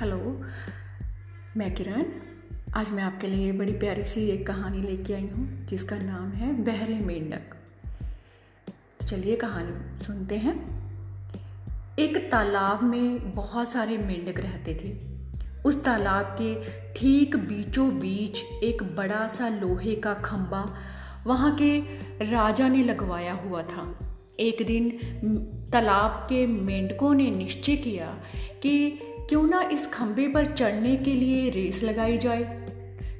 Hello, मैं किरण। आज मैं आपके लिए बड़ी प्यारी सी एक कहानी लेके आई हूँ, जिसका नाम है बहरे मेंढक। तो चलिए कहानी सुनते हैं। एक तालाब में बहुत सारे मेंढक रहते थे। उस तालाब के ठीक बीचों बीच एक बड़ा सा लोहे का खंबा वहाँ के राजा ने लगवाया हुआ था। एक दिन तालाब के मेंढकों ने निश्चय किया कि क्यों ना इस खंबे पर चढ़ने के लिए रेस लगाई जाए?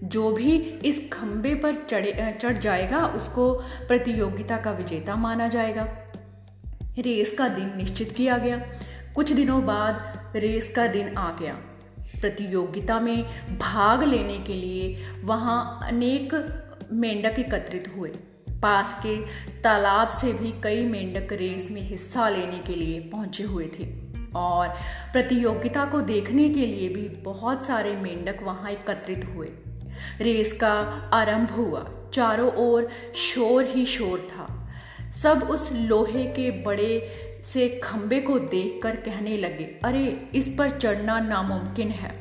जो भी इस खंबे पर चढ़े चढ़ जाएगा, उसको प्रतियोगिता का विजेता माना जाएगा। रेस का दिन निश्चित किया गया। कुछ दिनों बाद रेस का दिन आ गया। प्रतियोगिता में भाग लेने के लिए वहाँ अनेक मेंढक एकत्रित हुए। पास के तालाब से भी कई मेंढक रेस में हिस्सा लेने के लिए पहुँचे हुए थे। और प्रतियोगिता को देखने के लिए भी बहुत सारे मेंढक वहाँ एकत्रित हुए। रेस का आरंभ हुआ। चारों ओर शोर ही शोर था। सब उस लोहे के बड़े से खंबे को देखकर कहने लगे, अरे, इस पर चढ़ना नामुमकिन है।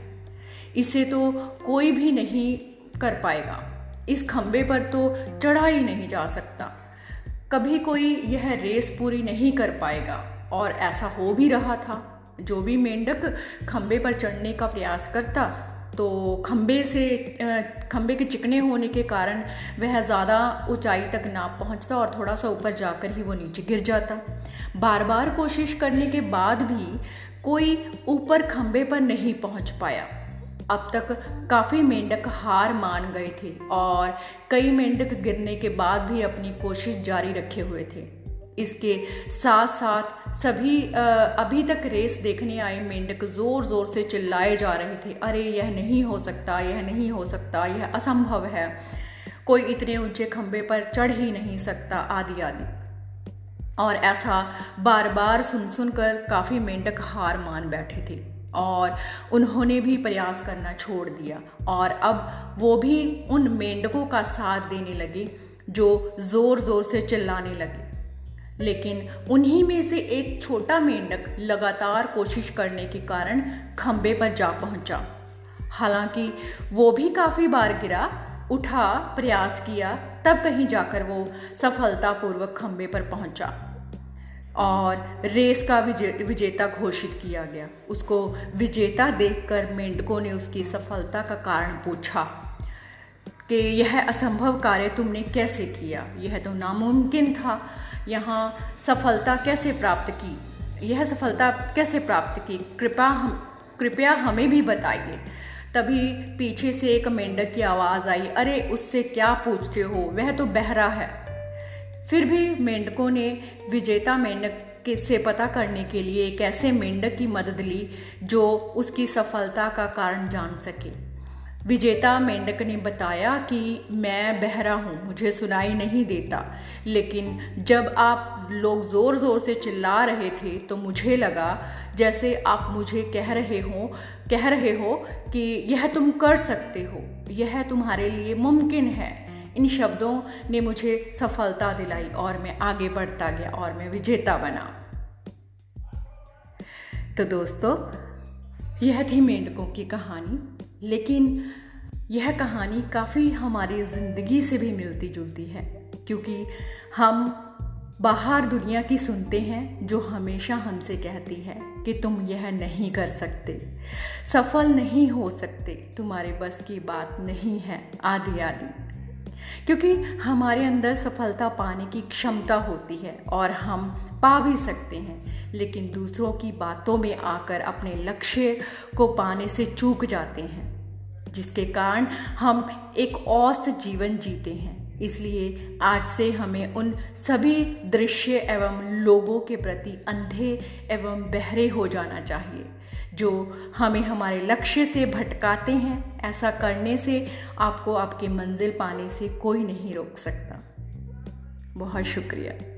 इसे तो कोई भी नहीं कर पाएगा। इस खंबे पर तो चढ़ा ही नहीं जा सकता। कभी कोई यह रेस पूरी नहीं कर पाएगा। और ऐसा हो भी रहा था। जो भी मेंढक खंबे पर चढ़ने का प्रयास करता तो खंबे से खंबे के चिकने होने के कारण वह ज़्यादा ऊंचाई तक ना पहुँचता और थोड़ा सा ऊपर जाकर ही वो नीचे गिर जाता। बार बार कोशिश करने के बाद भी कोई ऊपर खंबे पर नहीं पहुँच पाया। अब तक काफ़ी मेंढक हार मान गए थे और कई मेंढक गिरने के बाद भी अपनी कोशिश जारी रखे हुए थे। इसके साथ साथ सभी अभी तक रेस देखने आए मेंढक ज़ोर ज़ोर से चिल्लाए जा रहे थे। अरे, यह नहीं हो सकता, यह नहीं हो सकता, यह असंभव है। कोई इतने ऊँचे खंबे पर चढ़ ही नहीं सकता आदि आदि और ऐसा बार बार सुन सुन कर काफ़ी मेंढक हार मान बैठे थे और उन्होंने भी प्रयास करना छोड़ दिया। और अब वो भी उन मेंढकों का साथ देने लगे, जो ज़ोर ज़ोर से चिल्लाने लगे। लेकिन उन्हीं में से एक छोटा मेंढक लगातार कोशिश करने के कारण खंबे पर जा पहुँचा। हालाँकि वो भी काफ़ी बार गिरा उठा प्रयास किया तब कहीं जाकर वो सफलतापूर्वक खंबे पर पहुँचा और रेस का विजे, विजेता घोषित किया गया। उसको विजेता देखकर मेंढकों ने उसकी सफलता का कारण पूछा। कि यह असंभव कार्य तुमने कैसे किया? यह तो नामुमकिन था। यहाँ सफलता कैसे प्राप्त की? यह सफलता कैसे प्राप्त की? कृपा हम, कृपया हमें भी बताइए। तभी पीछे से एक मेंढक की आवाज़ आई। अरे, उससे क्या पूछते हो? वह तो बहरा है। फिर भी मेंढकों ने विजेता मेंढक के से पता करने के लिए एक ऐसे मेंढक की मदद ली जो उसकी सफलता का कारण जान सके। विजेता मेंढक ने बताया कि मैं बहरा हूँ, मुझे सुनाई नहीं देता। लेकिन जब आप लोग ज़ोर ज़ोर से चिल्ला रहे थे तो मुझे लगा, जैसे आप मुझे कह रहे हो, कह रहे हो कि यह तुम कर सकते हो, यह तुम्हारे लिए मुमकिन है। इन शब्दों ने मुझे सफलता दिलाई और मैं आगे बढ़ता गया और मैं विजेता बना। तो दोस्तों, यह थी मेंढकों की कहानी। लेकिन यह कहानी काफ़ी हमारी ज़िंदगी से भी मिलती जुलती है, क्योंकि हम बाहर दुनिया की सुनते हैं जो हमेशा हमसे कहती है कि तुम यह नहीं कर सकते, सफल नहीं हो सकते, तुम्हारे बस की बात नहीं है आदि आदि क्योंकि हमारे अंदर सफलता पाने की क्षमता होती है और हम पा भी सकते हैं। लेकिन दूसरों की बातों में आकर अपने लक्ष्य को पाने से चूक जाते हैं, जिसके कारण हम एक औस्त जीवन जीते हैं। इसलिए आज से हमें उन सभी दृश्य एवं लोगों के प्रति अंधे एवं बहरे हो जाना चाहिए। जो हमें हमारे लक्ष्य से भटकाते हैं, ऐसा करने से आपको आपकी मंजिल पाने से कोई नहीं रोक सकता। बहुत शुक्रिया।